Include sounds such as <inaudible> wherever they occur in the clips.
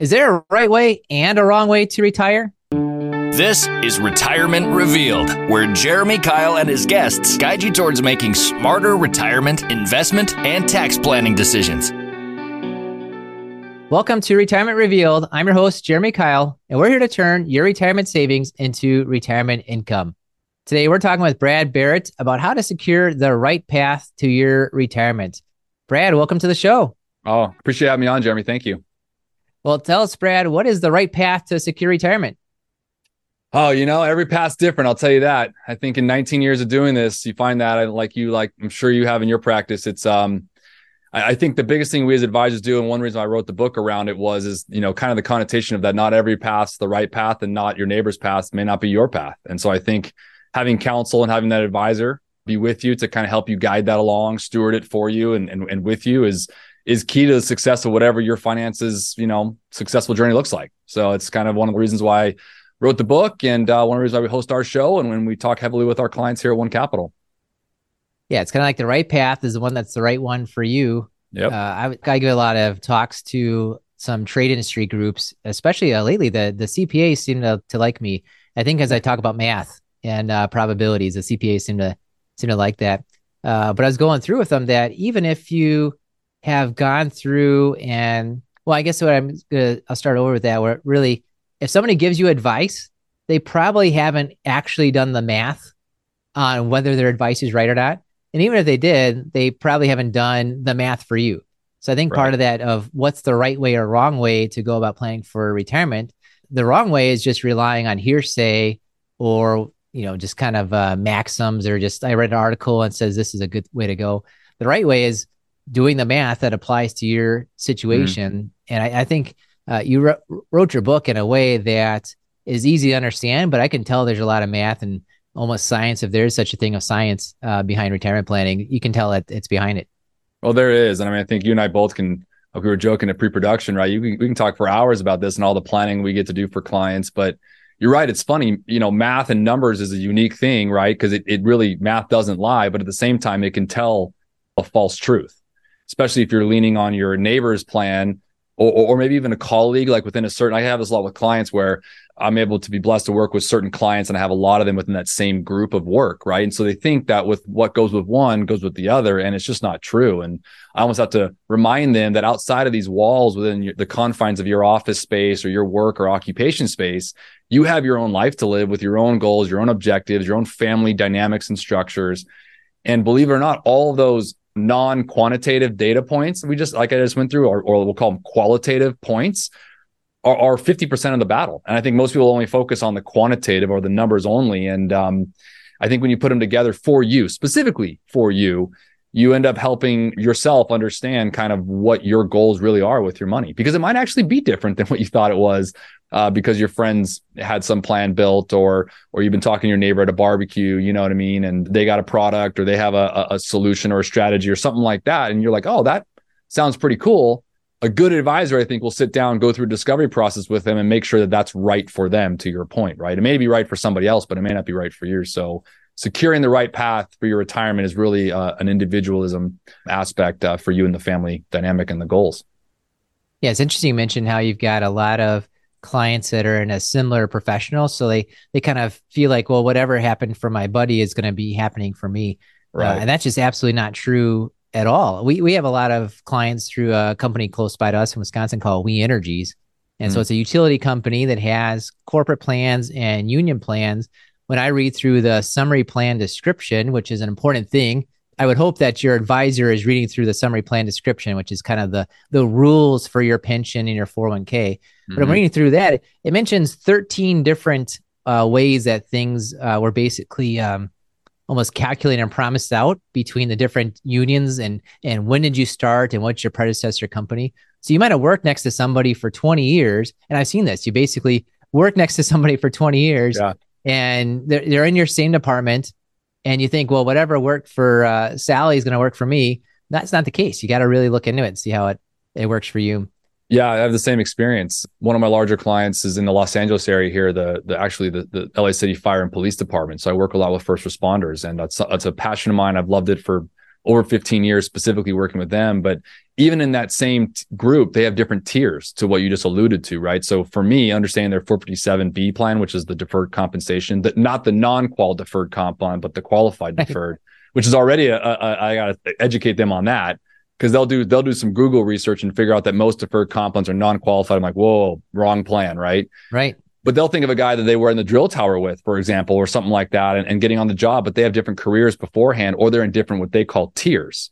Is there a right way and a wrong way to retire? This is Retirement Revealed, where Jeremy Kyle and his guests guide you towards making smarter retirement, investment, and tax planning decisions. Welcome to Retirement Revealed. I'm your host, Jeremy Kyle, and we're here to turn your retirement savings into retirement income. Today, we're talking with Brad Barrett about how to secure the right path to your retirement. Brad, welcome to the show. Oh, appreciate having me on, Jeremy. Thank you. Well, tell us, Brad, what is the right path to secure retirement? Oh, you know, every path's different. I'll tell you that. I think in 19 years of doing this, you find that like you, like I'm sure you have in your practice, it's, um, I, think the biggest thing we as advisors do, and one reason I wrote the book around it was, is, you know, kind of the connotation of that not every path's the right path and not your neighbor's path may not be your path. And so I think having counsel and having that advisor be with you to kind of help you guide that along, steward it for you and, and, and with you is, is key to the success of whatever your finances, you know, successful journey looks like. So it's kind of one of the reasons why I wrote the book and uh, one of the reasons why we host our show and when we talk heavily with our clients here at One Capital. Yeah, it's kind of like the right path is the one that's the right one for you. Yep. Uh, I, I give a lot of talks to some trade industry groups, especially uh, lately. The the CPAs seem to, to like me. I think as I talk about math and uh, probabilities, the CPAs seem to seem to like that. Uh, but I was going through with them that even if you have gone through and well, I guess what I'm gonna I'll start over with that where really if somebody gives you advice, they probably haven't actually done the math on whether their advice is right or not. And even if they did, they probably haven't done the math for you. So I think right. part of that of what's the right way or wrong way to go about planning for retirement. The wrong way is just relying on hearsay or you know just kind of uh, maxims or just I read an article and says this is a good way to go. The right way is doing the math that applies to your situation. Mm. And I, I think uh, you wrote your book in a way that is easy to understand, but I can tell there's a lot of math and almost science, if there is such a thing of science uh, behind retirement planning, you can tell that it's behind it. Well, there is. And I mean, I think you and I both can, like we were joking at pre production, right? You we can talk for hours about this and all the planning we get to do for clients, but you're right. It's funny, you know, math and numbers is a unique thing, right? Because it, it really, math doesn't lie, but at the same time, it can tell a false truth especially if you're leaning on your neighbor's plan or, or maybe even a colleague, like within a certain, I have this a lot with clients where I'm able to be blessed to work with certain clients and I have a lot of them within that same group of work. Right. And so they think that with what goes with one goes with the other. And it's just not true. And I almost have to remind them that outside of these walls within your, the confines of your office space or your work or occupation space, you have your own life to live with your own goals, your own objectives, your own family dynamics and structures. And believe it or not, all those non-quantitative data points. We just like i just went through or, or we'll call them qualitative points are, are 50% of the battle. And i think most people only focus on the quantitative or the numbers only. And um, i think when you put them together for you specifically for you you end up helping yourself understand kind of what your goals really are with your money because it might actually be different <laughs> than what you thought it was uh, because your friends had some plan built or or you've been talking to your neighbor at a barbecue you know what i mean? And they got a product or they have a, a solution or a strategy or something like that. And you're like oh that sounds pretty cool. A good advisor i think will sit down go through a discovery process with them and make sure that that's right for them to your point right? It may be right for somebody else but it may not be right for you. So securing the right path for your retirement is really uh, an individualism aspect uh, for you and the family dynamic and the goals. Yeah, it's interesting you mentioned how you've got a lot of clients that are in a similar professional, so they they kind of feel like, well, whatever happened for my buddy is going to be happening for me, uh, right? Uh, and that's just absolutely not true at all. We we have a lot of clients through a company close by to us in Wisconsin called We Energies. And mm so it's a utility company that has corporate plans and union plans when I read through the summary plan description, which is an important thing, I would hope that your advisor is reading through the summary plan description, which is kind of the the rules for your pension and your 401k. Mm-hmm. But I'm mm-hmm. reading through that. It mentions 13 different uh, ways that things uh, were basically um, almost calculated and promised out between the different unions and and when did you start and what's your predecessor company. So you might have worked next to somebody for 20 years, and I've seen this. You basically work next to somebody for 20 years yeah and they're, they're in your same department and you think well whatever worked for uh, sally is going to work for me. That's not the case. You got to really look into it and see how it, it works for you. Yeah i have the same experience. One of my larger clients is in the los angeles area here the, the actually the, the la city fire and police department. So i work a lot with first responders and that's, that's a passion of mine. I've loved it for over 15 years specifically working with them. But even in that same t- group, they have different tiers to what you just alluded to, right? So for me, understanding their 457B plan, which is the deferred compensation, that not the non-qual deferred comp plan, but the qualified <laughs> deferred, which is already a, a, a, I got to educate them on that because they'll do they'll do some Google research and figure out that most deferred comp plans are non-qualified. I'm like, whoa, wrong plan, right? Right but they'll think of a guy that they were in the drill tower with, for example, or something like that, and, and, getting on the job, but they have different careers beforehand, or they're in different what they call tiers.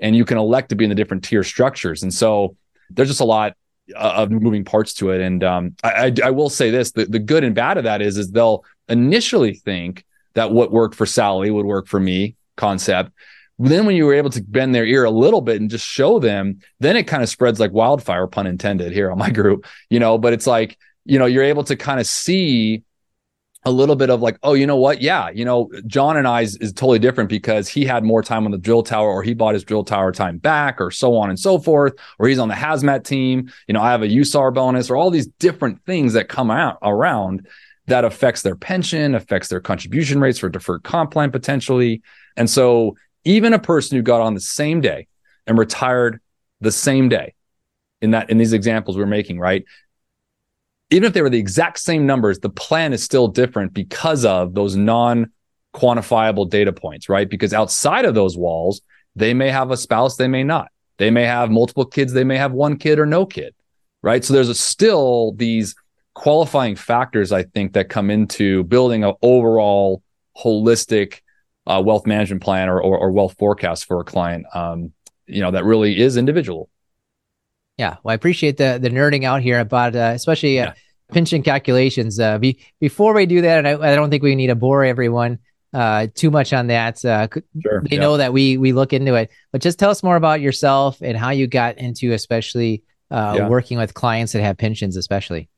And you can elect to be in the different tier structures. And so there's just a lot uh, of moving parts to it. And um, I, I, I, will say this: the, the good and bad of that is, is they'll initially think that what worked for Sally would work for me, concept. Then when you were able to bend their ear a little bit and just show them, then it kind of spreads like wildfire, pun intended, here on my group, you know. But it's like you know, you're able to kind of see a little bit of like, oh, you know what? Yeah, you know, John and I is, is, totally different because he had more time on the drill tower, or he bought his drill tower time back, or so on and so forth, or he's on the hazmat team. You know, I have a USAR bonus, or all these different things that come out around that affects their pension, affects their contribution rates for deferred comp plan potentially. And so, even a person who got on the same day and retired the same day in that in these examples we're making, right? Even if they were the exact same numbers, the plan is still different because of those non quantifiable data points, right? Because outside of those walls, they may have a spouse, they may not. They may have multiple kids, they may have one kid or no kid, right? So there's a, still these qualifying factors, I think, that come into building an overall holistic uh, wealth management plan or, or, or, wealth forecast for a client, um, you know, that really is individual. Yeah, well, I appreciate the the nerding out here about uh, especially uh, yeah. pension calculations. Uh, be, before we do that, and I, I, don't think we need to bore everyone uh, too much on that. Uh, sure, they yeah. know that we we look into it, but just tell us more about yourself and how you got into, especially uh, yeah. working with clients that have pensions, especially.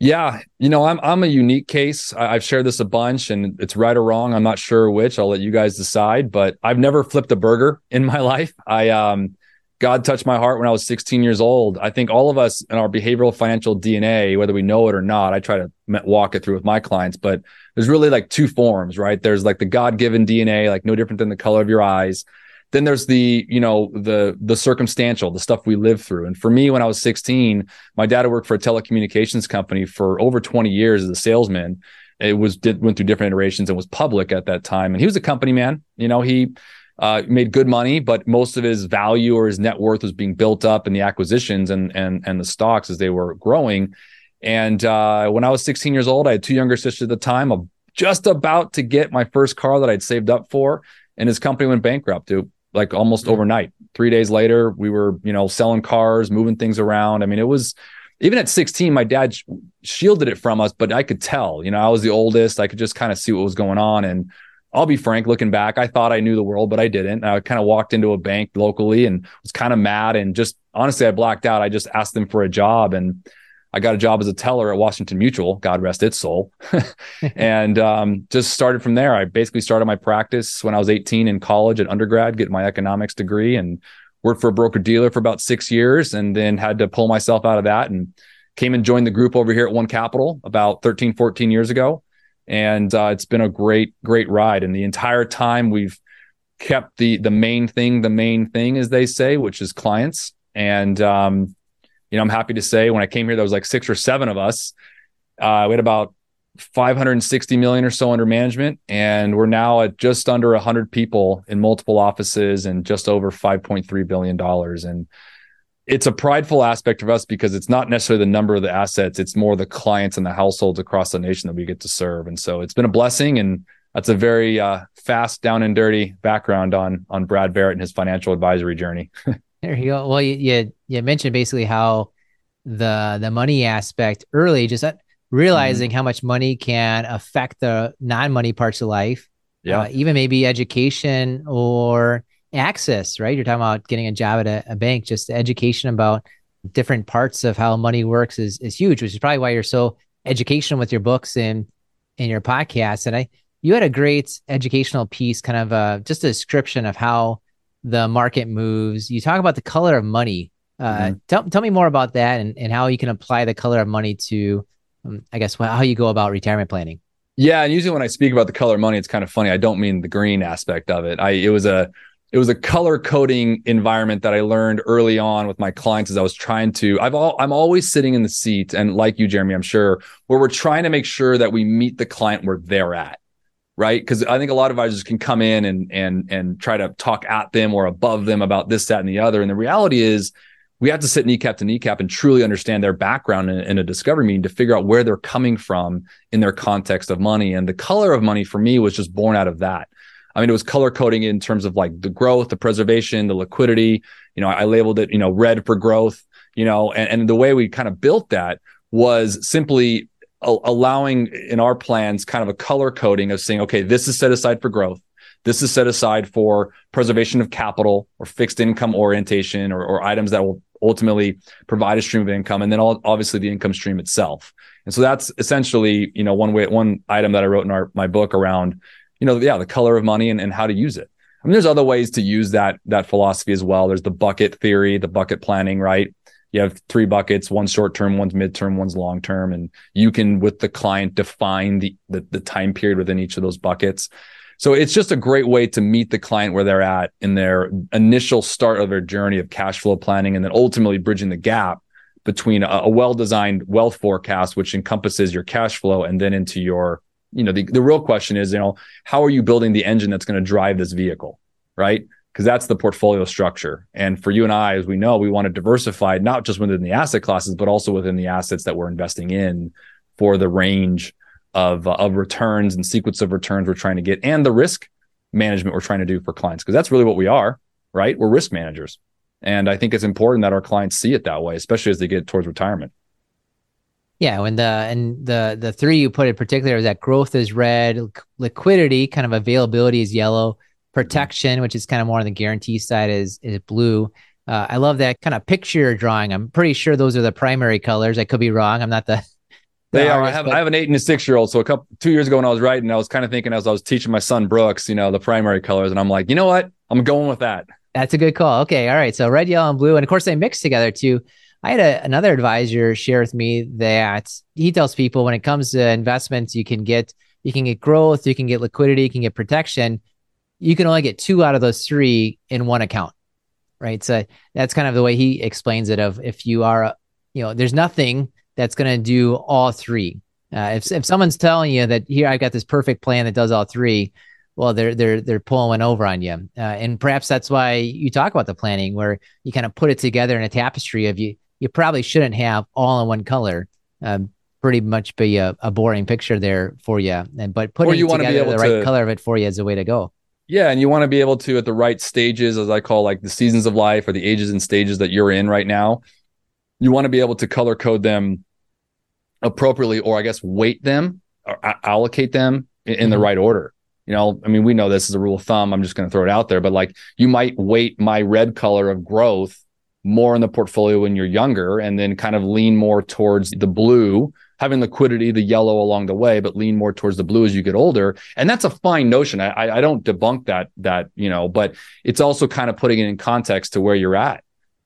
Yeah, you know, I'm I'm a unique case. I, have shared this a bunch, and it's right or wrong. I'm not sure which. I'll let you guys decide. But I've never flipped a burger in my <laughs> life. I um God touched my heart when I was 16 years old. I think all of us in our behavioral financial DNA, whether we know it or not, I try to walk it through with my clients, but there's really like two forms, right? There's like the God given DNA, like no different than the color of your eyes. Then there's the, you know, the the circumstantial, the stuff we live through. And for me, when I was 16, my dad worked for a telecommunications company for over 20 years as a salesman. It was did went through different iterations and was public at that time. And he was a company man. You know, he uh, made good money, but most of his value or his net worth was being built up in the acquisitions and and and the stocks as they were growing. And uh, when I was 16 years old, I had two younger sisters at the time. I'm just about to get my first car that I'd saved up for, and his company went bankrupt. It, like almost mm-hmm. overnight. Three days later, we were you know selling cars, moving things around. I mean, it was even at 16, my dad shielded it from us, but I could tell. You know, I was the oldest. I could just kind of see what was going on, and I'll be frank, looking back, I thought I knew the world, but I didn't. I kind of walked into a bank locally and was kind of mad and just honestly, I blacked out. I just asked them for a job and I got a job as a teller at Washington Mutual, God rest its soul. <laughs> <laughs> and um, just started from there. I basically started my practice when I was 18 in college at undergrad, getting my economics degree and worked for a broker dealer for about six years and then had to pull myself out of that and came and joined the group over here at One Capital about 13, 14 years ago and uh, it's been a great great ride. And the entire time we've kept the the main thing the main thing as they say which is clients. And um, you know i'm happy to say when i came here there was like six or seven of us. Uh, we had about 560 million or so under management. And we're now at just under 100 people in multiple offices and just over 5.3 billion dollars. And it's a prideful aspect of us because it's not necessarily the number of the assets it's more the clients and the households across the nation that we get to serve. And so it's been a blessing and that's a very uh, fast down and dirty background on on brad barrett and his financial advisory journey. <laughs> There you go. Well you, you, you mentioned basically how the the money aspect early just realizing mm-hmm. how much money can affect the non-money parts of life. Yeah. Uh, even maybe education or access, right? You're talking about getting a job at a, a bank, just the education about different parts of how money works is is huge, which is probably why you're so educational with your books and in your podcast. And I you had a great educational piece, kind of uh, just a description of how the market moves. You talk about the color of money. Uh, mm-hmm. tell, tell me more about that and, and how you can apply the color of money to, um, I guess, how you go about retirement planning. Yeah, and usually when I speak about the color of money, it's kind of funny. I don't mean the green aspect of it. I it was a it was a color coding environment that I learned early on with my clients as I was trying to I've all I'm always sitting in the seat. And like you Jeremy I'm sure where we're trying to make sure that we meet the client where they're at right? Because I think a lot of advisors can come in and and and try to talk at them or above them about this that and the other. And the reality is we have to sit kneecap to kneecap and truly understand their background in, in a discovery meeting to figure out where they're coming from in their context of money. And the color of money for me was just born out of that I mean, it was color coding in terms of like the growth, the preservation, the liquidity. You know, I labeled it, you know, red for growth, you know, and, and the way we kind of built that was simply a- allowing in our plans kind of a color coding of saying, okay, this is set aside for growth. This is set aside for preservation of capital or fixed income orientation or, or items that will ultimately provide a stream of income. And then all, obviously the income stream itself. And so that's essentially, you know, one way, one item that I wrote in our, my book around you know, yeah, the color of money and, and how to use it. I mean, there's other ways to use that that philosophy as well. There's the bucket theory, the bucket planning, right? You have three buckets, one's short term, one's midterm, one's long term, and you can with the client define the, the the time period within each of those buckets. So it's just a great way to meet the client where they're at in their initial start of their journey of cash flow planning, and then ultimately bridging the gap between a, a well-designed wealth forecast, which encompasses your cash flow, and then into your you know the, the real question is you know how are you building the engine that's going to drive this vehicle right? Because that's the portfolio structure. And for you and i as we know we want to diversify not just within the asset classes but also within the assets that we're investing in for the range of uh, of returns and sequence of returns we're trying to get and the risk management we're trying to do for clients. Because that's really what we are right? We're risk managers. And i think it's important that our clients see it that way especially as they get towards retirement yeah, when the and the the three you put in particular is that growth is red, liquidity, kind of availability is yellow, mm-hmm. protection, which is kind of more on the guarantee side, is is blue. Uh, I love that kind of picture drawing. I'm pretty sure those are the primary colors. I could be wrong. I'm not the. the they are. I have but... I have an eight and a six year old. So a couple two years ago when I was writing, I was kind of thinking as I was teaching my son Brooks, you know, the primary colors, and I'm like, you know what, I'm going with that. That's a good call. Okay, all right. So red, yellow, and blue, and of course they mix together too. I had a, another advisor share with me that he tells people when it comes to investments, you can get you can get growth, you can get liquidity, you can get protection. You can only get two out of those three in one account, right? So that's kind of the way he explains it. Of if you are, you know, there's nothing that's going to do all three. Uh, if if someone's telling you that here I've got this perfect plan that does all three, well, they're they're they're pulling one over on you, uh, and perhaps that's why you talk about the planning where you kind of put it together in a tapestry of you you probably shouldn't have all in one color. Um, pretty much be a, a, boring picture there for you. And but putting you together the right to, color of it for you is the way to go. Yeah, and you want to be able to at the right stages, as I call like the seasons of life or the ages and stages that you're in right now. You want to be able to color code them appropriately, or I guess weight them or allocate them in, in mm-hmm. the right order. You know, I mean, we know this is a rule of thumb. I'm just going to throw it out there, but like you might weight my red color of growth more in the portfolio when you're younger and then kind of lean more towards the blue having liquidity the yellow along the way but lean more towards the blue as you get older. And that's a fine notion. I i don't debunk that that you know but it's also kind of putting it in context to where you're at.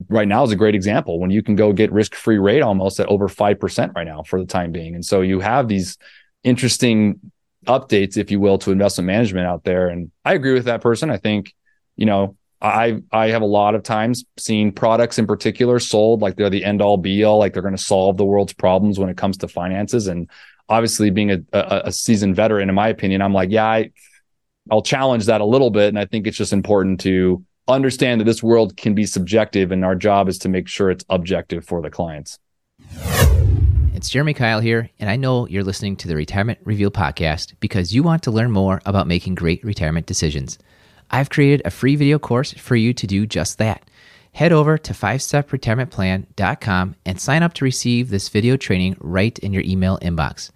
Right now is a great example when you can go get risk free rate almost at over 5% right now for the time being. And so you have these interesting updates if you will to investment management out there. And i agree with that person. I think you know I I have a lot of times seen products in particular sold like they're the end all be all, like they're going to solve the world's problems when it comes to finances. And obviously, being a, a, a seasoned veteran, in my opinion, I'm like, yeah, I, I'll challenge that a little bit, and I think it's just important to understand that this world can be subjective, and our job is to make sure it's objective for the clients. It's Jeremy Kyle here, and I know you're listening to the Retirement Revealed podcast because you want to learn more about making great retirement decisions. I've created a free video course for you to do just that. Head over to 5stepretirementplan.com and sign up to receive this video training right in your email inbox.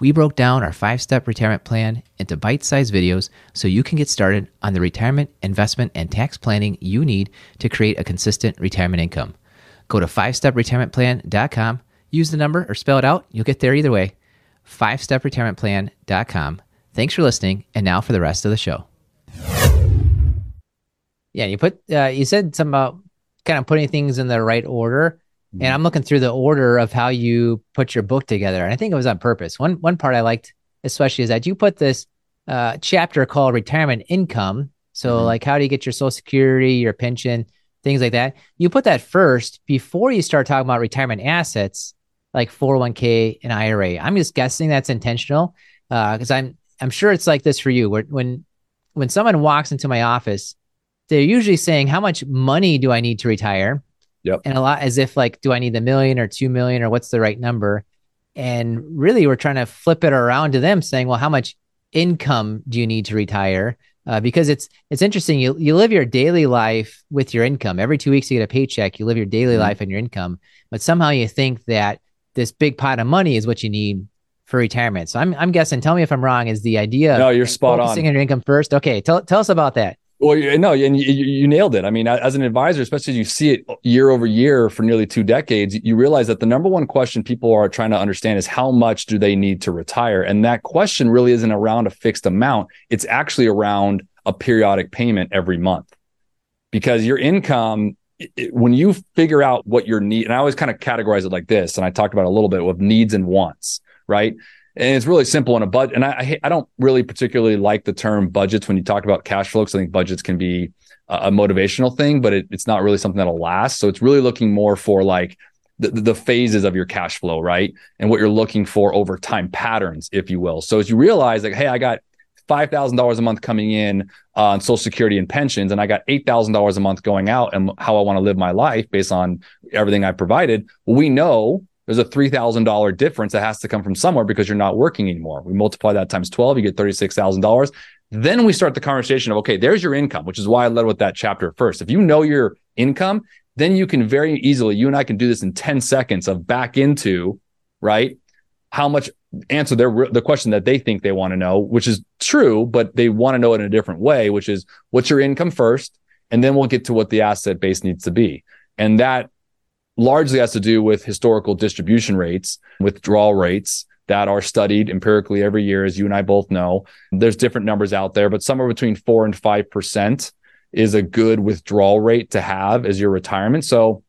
We broke down our five step retirement plan into bite sized videos so you can get started on the retirement, investment, and tax planning you need to create a consistent retirement income. Go to 5stepretirementplan.com, use the number or spell it out. You'll get there either way. 5stepretirementplan.com. Thanks for listening, and now for the rest of the show. Yeah, you put uh, you said something about kind of putting things in the right order. Mm-hmm. And I'm looking through the order of how you put your book together. And I think it was on purpose. One one part I liked especially is that you put this uh, chapter called retirement income. So, mm-hmm. like, how do you get your social security, your pension, things like that? You put that first before you start talking about retirement assets like 401k and IRA. I'm just guessing that's intentional because uh, I'm I'm sure it's like this for you. Where when when someone walks into my office, they're usually saying, "How much money do I need to retire?" Yep. And a lot as if like, do I need a million or two million or what's the right number? And really, we're trying to flip it around to them, saying, "Well, how much income do you need to retire?" Uh, because it's it's interesting. You you live your daily life with your income. Every two weeks, you get a paycheck. You live your daily mm-hmm. life and your income, but somehow you think that this big pot of money is what you need for retirement. So I'm I'm guessing. Tell me if I'm wrong. Is the idea? No, you're spot focusing on. on your income first. Okay, tell tell us about that. Well, no, and you, you, nailed it. I mean, as an advisor, especially as you see it year over year for nearly two decades, you realize that the number one question people are trying to understand is how much do they need to retire? And that question really isn't around a fixed amount. It's actually around a periodic payment every month because your income it, when you figure out what your need, and I always kind of categorize it like this, and I talked about a little bit with needs and wants, right? And it's really simple in a budget. And I, I don't really particularly like the term budgets when you talk about cash flow, because I think budgets can be a, a motivational thing, but it, it's not really something that'll last. So it's really looking more for like the, the phases of your cash flow, right? And what you're looking for over time patterns, if you will. So as you realize, like, hey, I got $5,000 a month coming in uh, on social security and pensions, and I got $8,000 a month going out and how I want to live my life based on everything I provided. We know there's a $3,000 difference that has to come from somewhere because you're not working anymore. We multiply that times 12, you get $36,000. Then we start the conversation of, okay, there's your income, which is why I led with that chapter first. If you know your income, then you can very easily, you and I can do this in 10 seconds of back into, right? How much answer their the question that they think they want to know, which is true, but they want to know it in a different way, which is what's your income first, and then we'll get to what the asset base needs to be. And that largely has to do with historical distribution rates, withdrawal rates that are studied empirically every year, as you and I both know. There's different numbers out there, but somewhere between four and five percent is a good withdrawal rate to have as your retirement. So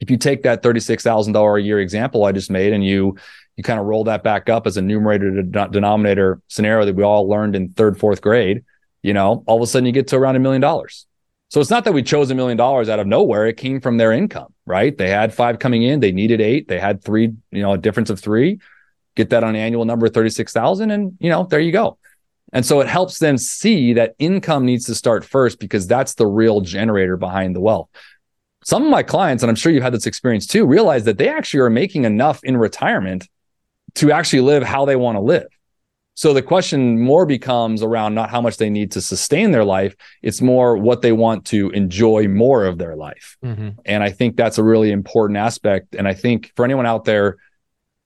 if you take that $36,000 a year example I just made and you you kind of roll that back up as a numerator to denominator scenario that we all learned in third, fourth grade, you know, all of a sudden you get to around a million dollars. So it's not that we chose a million dollars out of nowhere. It came from their income, right? They had five coming in, they needed eight, they had three, you know, a difference of three. Get that on an annual number 36,000 and, you know, there you go. And so it helps them see that income needs to start first because that's the real generator behind the wealth. Some of my clients, and I'm sure you've had this experience too, realize that they actually are making enough in retirement to actually live how they want to live. So the question more becomes around not how much they need to sustain their life, it's more what they want to enjoy more of their life. Mm-hmm. And I think that's a really important aspect. And I think for anyone out there,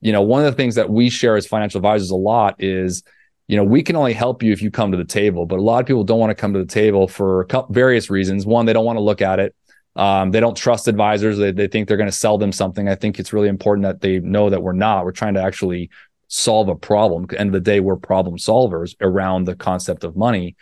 you know, one of the things that we share as financial advisors a lot is, you know, we can only help you if you come to the table, but a lot of people don't want to come to the table for various reasons. One, they don't want to look at it. Um, they don't trust advisors. They, they think they're going to sell them something. I think it's really important that they know that we're not. We're trying to actually solve a problem. At the end of the day, we're problem solvers around the concept of money.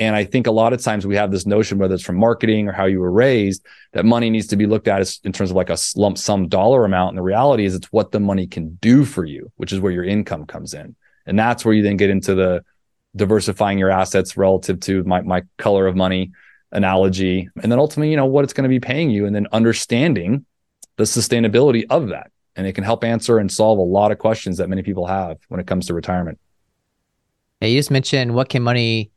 And I think a lot of times we have this notion, whether it's from marketing or how you were raised, that money needs to be looked at as in terms of like a lump sum dollar amount. And the reality is it's what the money can do for you, which is where your income comes in. And that's where you then get into the diversifying your assets relative to my, my color of money analogy and then ultimately you know what it's going to be paying you and then understanding the sustainability of that and it can help answer and solve a lot of questions that many people have when it comes to retirement yeah, you just mentioned what can money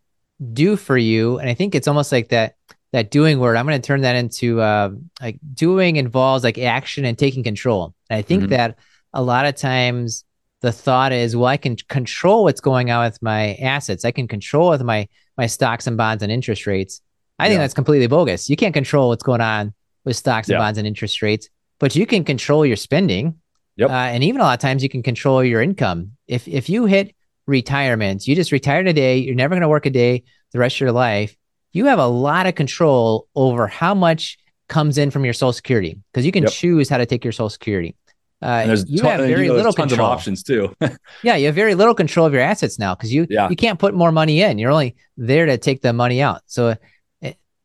do for you and i think it's almost like that that doing word i'm going to turn that into uh, like doing involves like action and taking control and i think mm-hmm. that a lot of times the thought is well i can control what's going on with my assets i can control with my my stocks and bonds and interest rates I think yeah. that's completely bogus. You can't control what's going on with stocks and yeah. bonds and interest rates, but you can control your spending. Yep. Uh, and even a lot of times you can control your income. If if you hit retirement, you just retire today, you're never going to work a day the rest of your life. You have a lot of control over how much comes in from your social security because you can yep. choose how to take your social security. Uh, you ton, have very you know, little tons control. of options too. <laughs> yeah, you have very little control of your assets now because you yeah. you can't put more money in. You're only there to take the money out. So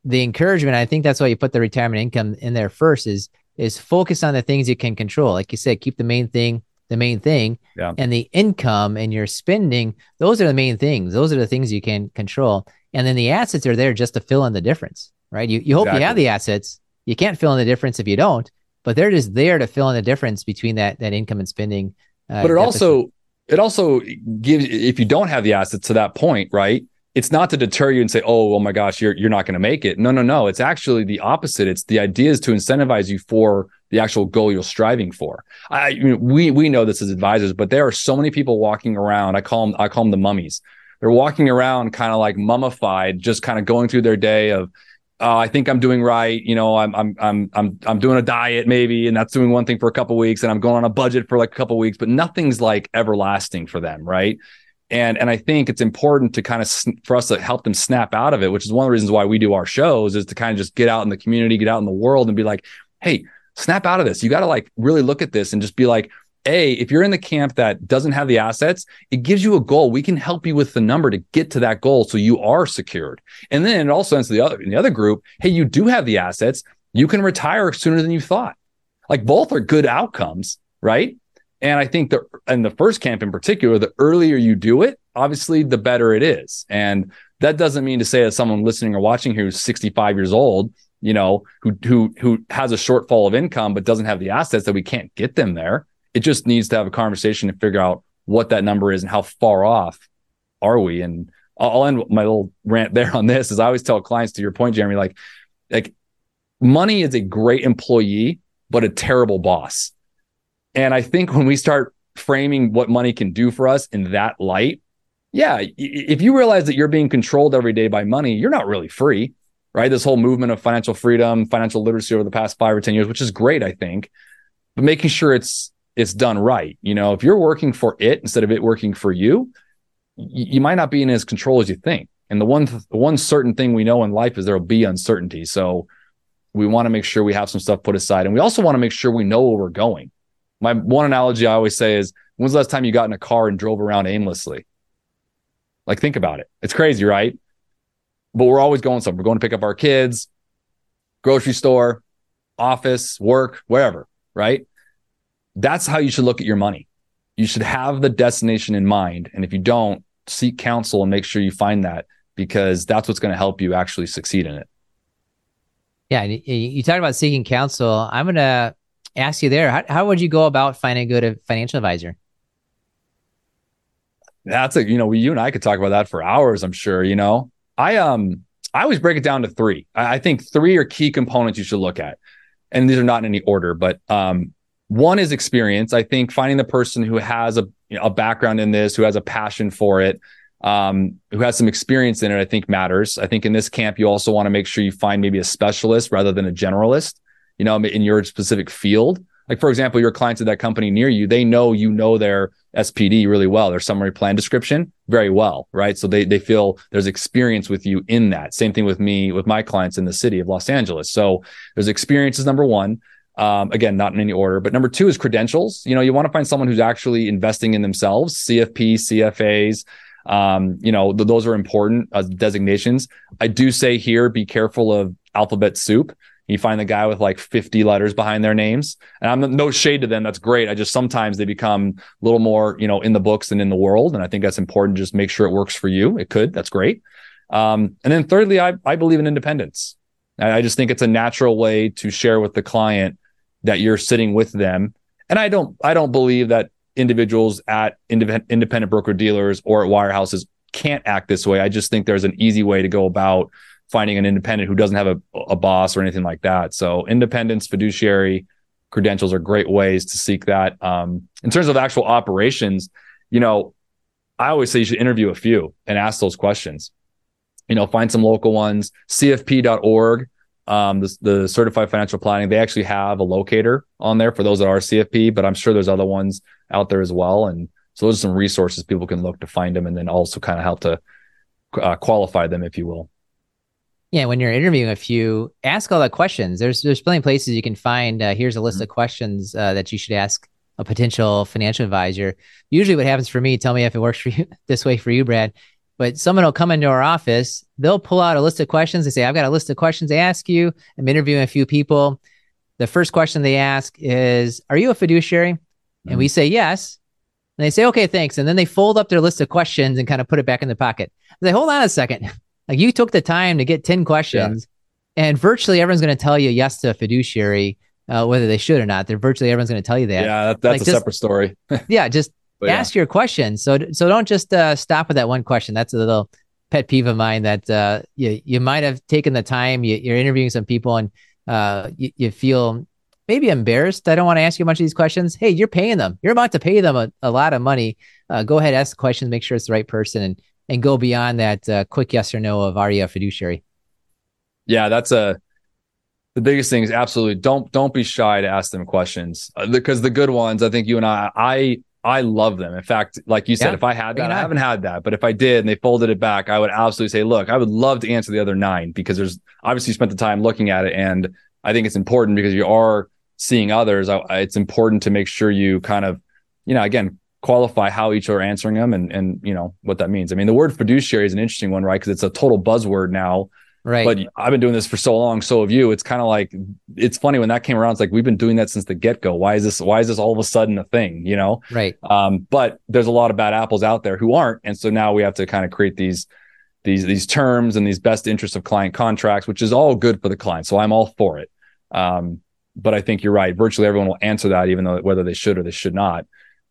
the encouragement, I think that's why you put the retirement income in there first is is focus on the things you can control. Like you said, keep the main thing the main thing. Yeah. And the income and your spending, those are the main things. Those are the things you can control. And then the assets are there just to fill in the difference, right? You, you hope exactly. you have the assets. You can't fill in the difference if you don't, but they're just there to fill in the difference between that, that income and spending. Uh, but it deficit. also, it also gives, if you don't have the assets to that point, right? It's not to deter you and say, "Oh, oh my gosh, you're you're not going to make it." No, no, no. It's actually the opposite. It's the idea is to incentivize you for the actual goal you're striving for. I we we know this as advisors, but there are so many people walking around. I call them I call them the mummies. They're walking around kind of like mummified, just kind of going through their day of uh, I think I'm doing right. You know, I'm I'm I'm I'm I'm doing a diet maybe, and that's doing one thing for a couple weeks, and I'm going on a budget for like a couple weeks, but nothing's like everlasting for them, right? And and I think it's important to kind of for us to help them snap out of it, which is one of the reasons why we do our shows, is to kind of just get out in the community, get out in the world, and be like, hey, snap out of this. You got to like really look at this and just be like, a, if you're in the camp that doesn't have the assets, it gives you a goal. We can help you with the number to get to that goal so you are secured. And then it also ends the other in the other group, hey, you do have the assets. You can retire sooner than you thought. Like both are good outcomes, right? And I think the and the first camp in particular, the earlier you do it, obviously the better it is. And that doesn't mean to say that someone listening or watching who's 65 years old you know, who who who has a shortfall of income but doesn't have the assets that we can't get them there. It just needs to have a conversation to figure out what that number is and how far off are we. And I'll end my little rant there on this. Is I always tell clients, to your point, Jeremy, like like money is a great employee but a terrible boss. And I think when we start framing what money can do for us in that light, yeah, if you realize that you're being controlled every day by money, you're not really free right? This whole movement of financial freedom, financial literacy over the past five or 10 years, which is great, I think, but making sure it's, it's done right. You know, if you're working for it instead of it working for you, you might not be in as control as you think. And the one, the one certain thing we know in life is there will be uncertainty. So we want to make sure we have some stuff put aside. And we also want to make sure we know where we're going. My one analogy I always say is when's the last time you got in a car and drove around aimlessly? Like, think about it. It's crazy, right? but we're always going somewhere. We're going to pick up our kids, grocery store, office, work, wherever, right? That's how you should look at your money. You should have the destination in mind. And if you don't, seek counsel and make sure you find that because that's what's going to help you actually succeed in it. Yeah. You talked about seeking counsel. I'm going to ask you there. How, how would you go about finding a good financial advisor? That's a, you know, you and I could talk about that for hours, I'm sure, you know, I um I always break it down to three. I, I think three are key components you should look at, and these are not in any order, but um, one is experience. I think finding the person who has a you know, a background in this, who has a passion for it, um, who has some experience in it, I think matters. I think in this camp, you also want to make sure you find maybe a specialist rather than a generalist, you know, in your specific field. Like, for example, your clients at that company near you, they know you know their SPD really well, their summary plan description very well, right? So they they feel there's experience with you in that. Same thing with me, with my clients in the city of Los Angeles. So there's experience is number one. Um, again, not in any order, but number two is credentials. You know, you want to find someone who's actually investing in themselves, CFP, CFAs. Um, you know, th- those are important as designations. I do say here, be careful of alphabet soup. You find the guy with like 50 letters behind their names. And I'm no shade to them. That's great. I just sometimes they become a little more, you know, in the books than in the world. And I think that's important. Just make sure it works for you. It could. That's great. Um, and then thirdly, I, I believe in independence. I just think it's a natural way to share with the client that you're sitting with them. And I don't I don't believe that individuals at independent independent broker dealers or at wirehouses can't act this way. I just think there's an easy way to go about finding an independent who doesn't have a, a boss or anything like that. So independence, fiduciary credentials are great ways to seek that. Um, in terms of actual operations, you know, I always say you should interview a few and ask those questions. You know, find some local ones. CFP.org, um, the, the Certified Financial Planning, they actually have a locator on there for those that are CFP, but I'm sure there's other ones out there as well. And so those are some resources people can look to find them and then also kind of help to uh, qualify them, if you will. Yeah, when you're interviewing a few, ask all the questions. There's there's plenty of places you can find. Uh, here's a list mm-hmm. of questions uh, that you should ask a potential financial advisor. Usually, what happens for me, tell me if it works for you <laughs> this way for you, Brad. But someone will come into our office, they'll pull out a list of questions. They say, "I've got a list of questions to ask you." I'm interviewing a few people. The first question they ask is, "Are you a fiduciary?" Mm-hmm. And we mm-hmm. say yes. And they say, "Okay, thanks." And then they fold up their list of questions and kind of put it back in the pocket. They say, "Hold on a second <laughs> Like you took the time to get 10 questions yeah. and virtually everyone's going to tell you yes to a fiduciary, uh, whether they should or not. They're virtually everyone's going to tell you that. Yeah, that, that's like a just, separate story. <laughs> <laughs> yeah, just ask yeah. your question. So, so don't just uh, stop with that one question. That's a little pet peeve of mine that uh, you, you might have taken the time, you, are interviewing some people and uh, you, you feel maybe embarrassed. I don't want to ask you a bunch of these questions. Hey, you're paying them. You're about to pay them a, a lot of money. Uh, go ahead, ask the questions, make sure it's the right person, and and go beyond that uh, quick yes or no of are you a fiduciary? Yeah, that's a the biggest thing is absolutely don't don't be shy to ask them questions uh, because the good ones, I think you and I, I I love them. In fact, like you said, yeah, if I had that, I haven't had that, but if I did and they folded it back, I would absolutely say, look, I would love to answer the other nine because there's obviously spent the time looking at it and I think it's important because you are seeing others, I, it's important to make sure you kind of, you know, again, qualify how each are answering them and and you know what that means. I mean, the word fiduciary is an interesting one, right? Because it's a total buzzword now. Right. But I've been doing this for so long, so have you. It's kind of like it's funny when that came around. It's like we've been doing that since the get go. Why is this? Why is this all of a sudden a thing? You know. Right. Um. But there's a lot of bad apples out there who aren't, and so now we have to kind of create these these these terms and these best interests of client contracts, which is all good for the client. So I'm all for it. Um, but I think you're right. Virtually everyone will answer that, even though whether they should or they should not.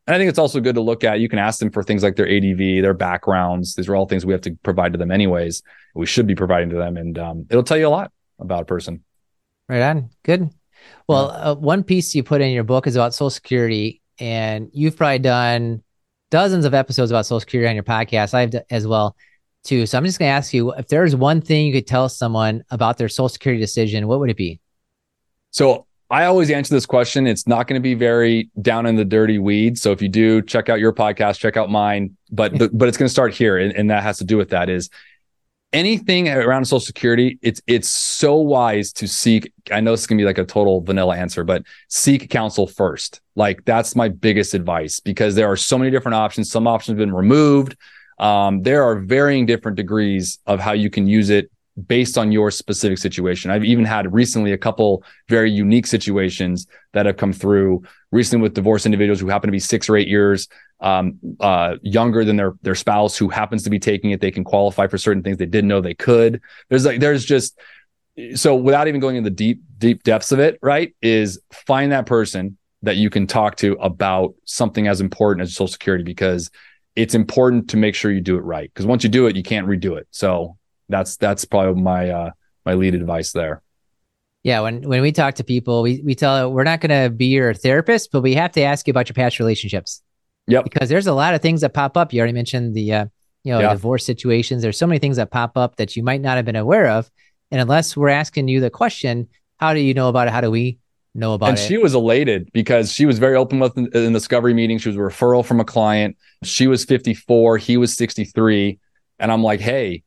And I think it's also good to look at. You can ask them for things like their ADV, their backgrounds. These are all things we have to provide to them, anyways. We should be providing to them, and um, it'll tell you a lot about a person. Right on. Good. Well, uh, one piece you put in your book is about Social Security, and you've probably done dozens of episodes about Social Security on your podcast. I've d- as well too. So I'm just going to ask you if there's one thing you could tell someone about their Social Security decision, what would it be? So I always answer this question. It's not going to be very down in the dirty weeds. So if you do check out your podcast, check out mine. But <laughs> the, but it's going to start here, and, and that has to do with that is anything around Social Security. It's it's so wise to seek. I know this is going to be like a total vanilla answer, but seek counsel first. Like that's my biggest advice because there are so many different options. Some options have been removed. Um, there are varying different degrees of how you can use it based on your specific situation. I've even had recently a couple very unique situations that have come through recently with divorced individuals who happen to be six or eight years um, uh, younger than their their spouse who happens to be taking it. They can qualify for certain things they didn't know they could. There's like there's just so without even going into the deep deep depths of it, right? Is find that person that you can talk to about something as important as Social Security because it's important to make sure you do it right. Because once you do it, you can't redo it. So that's that's probably my uh, my lead advice there. Yeah, when when we talk to people, we we tell we're not going to be your therapist, but we have to ask you about your past relationships. Yep. Because there's a lot of things that pop up. You already mentioned the uh, you know yeah. divorce situations. There's so many things that pop up that you might not have been aware of, and unless we're asking you the question, how do you know about it? How do we know about and it? And she was elated because she was very open with in, in the discovery meeting. She was a referral from a client. She was 54. He was 63. And I'm like, hey,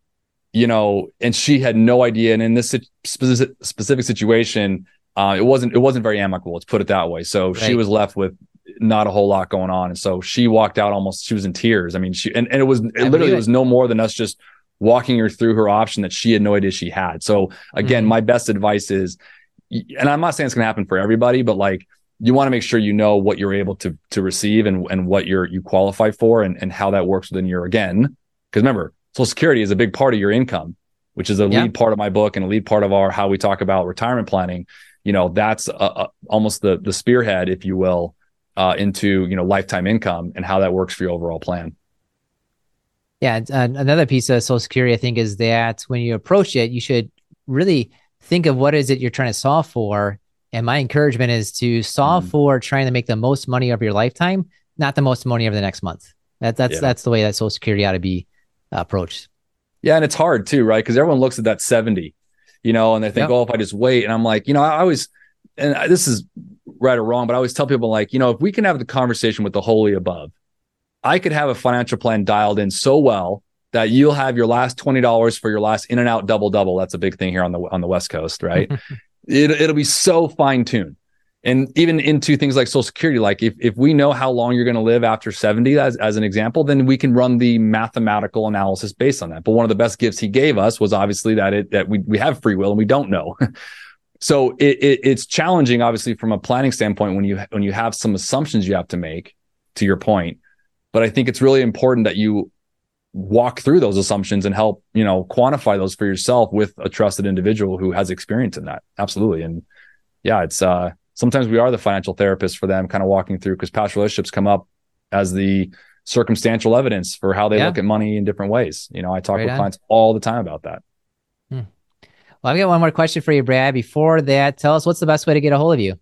you know, and she had no idea. And in this specific specific situation, uh, it wasn't it wasn't very amicable. Let's put it that way. So right. she was left with not a whole lot going on, and so she walked out almost. She was in tears. I mean, she and, and it was it literally it was no more than us just walking her through her option that she had no idea she had. So again, mm-hmm. my best advice is, and I'm not saying it's going to happen for everybody, but like you want to make sure you know what you're able to to receive and and what you're you qualify for and and how that works within your again. Because remember, Social Security is a big part of your income, which is a yeah. lead part of my book and a lead part of our how we talk about retirement planning. You know, that's a, a, almost the the spearhead, if you will, uh, into you know lifetime income and how that works for your overall plan. Yeah, another piece of Social Security, I think, is that when you approach it, you should really think of what is it you're trying to solve for. And my encouragement is to solve mm. for trying to make the most money of your lifetime, not the most money of the next month. That, that's yeah. that's the way that Social Security ought to be approach. Yeah, and it's hard too, right? Because everyone looks at that 70, you know, and they think, yep. oh, if I just wait. And I'm like, you know, I always, and this is right or wrong, but I always tell people, like, you know, if we can have the conversation with the holy above, I could have a financial plan dialed in so well that you'll have your last $20 for your last In-N-Out double double. That's a big thing here on the on the West Coast, right? <laughs> it, it'll be so fine tuned and even into things like social security like if, if we know how long you're going to live after 70 as, as an example then we can run the mathematical analysis based on that. But one of the best gifts he gave us was obviously that it that we, we have free will and we don't know. <laughs> So it, it, it's challenging obviously from a planning standpoint when you when you have some assumptions you have to make to your point. But i think it's really important that you walk through those assumptions and help you know quantify those for yourself with a trusted individual who has experience in that. Absolutely. And yeah it's uh sometimes we are the financial therapist for them kind of walking through because past relationships come up as the circumstantial evidence for how they yeah. look at money in different ways you know i talk right with on. clients all the time about that hmm. well i've got one more question for you brad before that tell us what's the best way to get a hold of you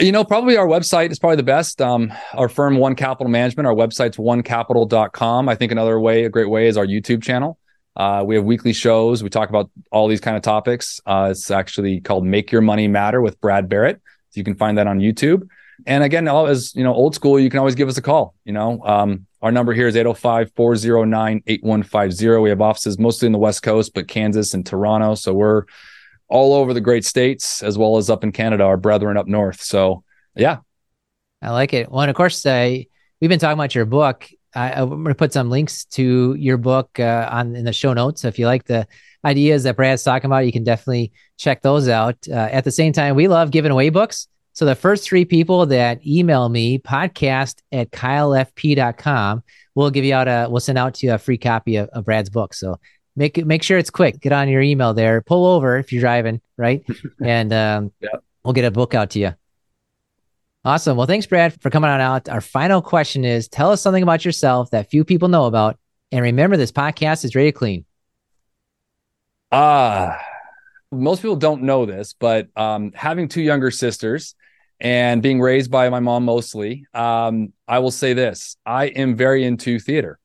you know, probably our website is probably the best. Um, our firm, One Capital Management, our website's onecapital.com. I think another way, a great way, is our YouTube channel. Uh, we have weekly shows. We talk about all these kind of topics. Uh, it's actually called Make Your Money Matter with Brad Barrett. So you can find that on YouTube. And again, as you know, old school, you can always give us a call. You know, um, our number here is 805-409-8150. We have offices mostly in the West Coast, but Kansas and Toronto. So we're all over the great states as well as up in Canada, our brethren up north. So, yeah. I like it. Well, and of course, uh, we've been talking about your book. I, am going to put some links to your book uh, on in the show notes. So if you like the ideas that Brad's talking about, you can definitely check those out. Uh, at the same time, we love giving away books. So the first three people that email me podcast at kylefp.com, we'll give you out a, we'll send out to you a free copy of, of Brad's book. So make make sure it's quick. Get on your email there. Pull over if you're driving, right? <laughs> and um, yep. we'll get a book out to you. Awesome. Well, thanks, Brad, for coming on out. Our final question is: Tell us something about yourself that few people know about, and remember, this podcast is rated clean. Ah, uh, most people don't know this, but um, having two younger sisters and being raised by my mom mostly, um, I will say this: I am very into theater.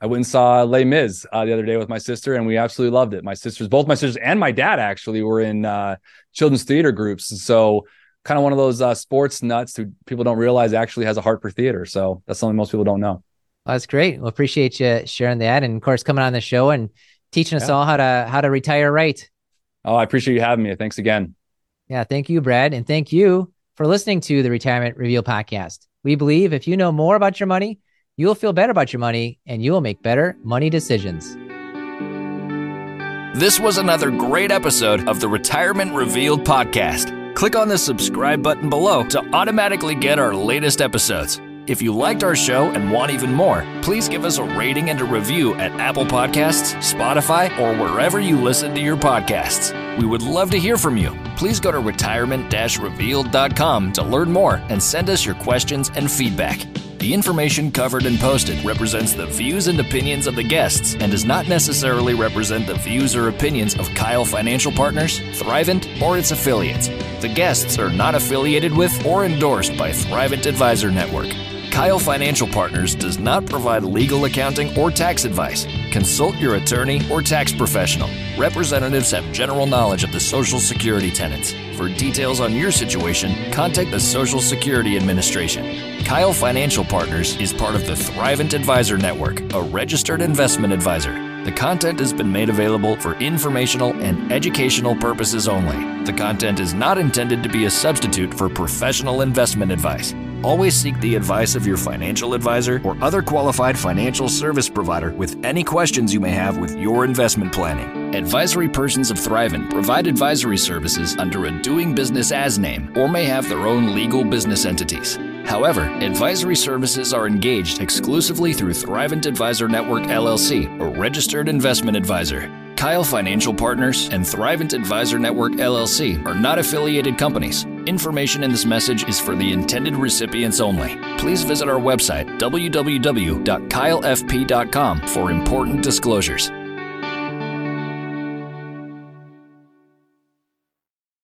I went and saw Les Mis uh, the other day with my sister, and we absolutely loved it. My sisters, both my sisters and my dad, actually were in uh, children's theater groups, and so kind of one of those uh, sports nuts who people don't realize actually has a heart for theater. So that's something most people don't know. that's great. Well, appreciate you sharing that, and of course coming on the show and teaching us yeah. all how to how to retire right. Oh, I appreciate you having me. Thanks again. Yeah, thank you, Brad, and thank you for listening to the Retirement Revealed podcast. We believe if you know more about your money You'll feel better about your money and you will make better money decisions. This was another great episode of the Retirement Revealed podcast. Click on the subscribe button below to automatically get our latest episodes. If you liked our show and want even more, please give us a rating and a review at Apple Podcasts, Spotify, or wherever you listen to your podcasts. We would love to hear from you. Please go to retirement revealed.com to learn more and send us your questions and feedback. The information covered and posted represents the views and opinions of the guests and does not necessarily represent the views or opinions of Kyle Financial Partners, Thrivent, or its affiliates. The guests are not affiliated with or endorsed by Thrivent Advisor Network. Kyle Financial Partners does not provide legal accounting or tax advice. Consult your attorney or tax professional. Representatives have general knowledge of the Social Security tenants. For details on your situation, contact the Social Security Administration. Kyle Financial Partners is part of the Thrivent Advisor Network, a registered investment advisor. The content has been made available for informational and educational purposes only. The content is not intended to be a substitute for professional investment advice. Always seek the advice of your financial advisor or other qualified financial service provider with any questions you may have with your investment planning. Advisory persons of Thrivent provide advisory services under a doing business as name or may have their own legal business entities. However, advisory services are engaged exclusively through Thrivent Advisor Network LLC, a registered investment advisor. Kyle Financial Partners and Thrivent Advisor Network LLC are not affiliated companies. Information in this message is for the intended recipients only. Please visit our website, www.kylefp.com, for important disclosures.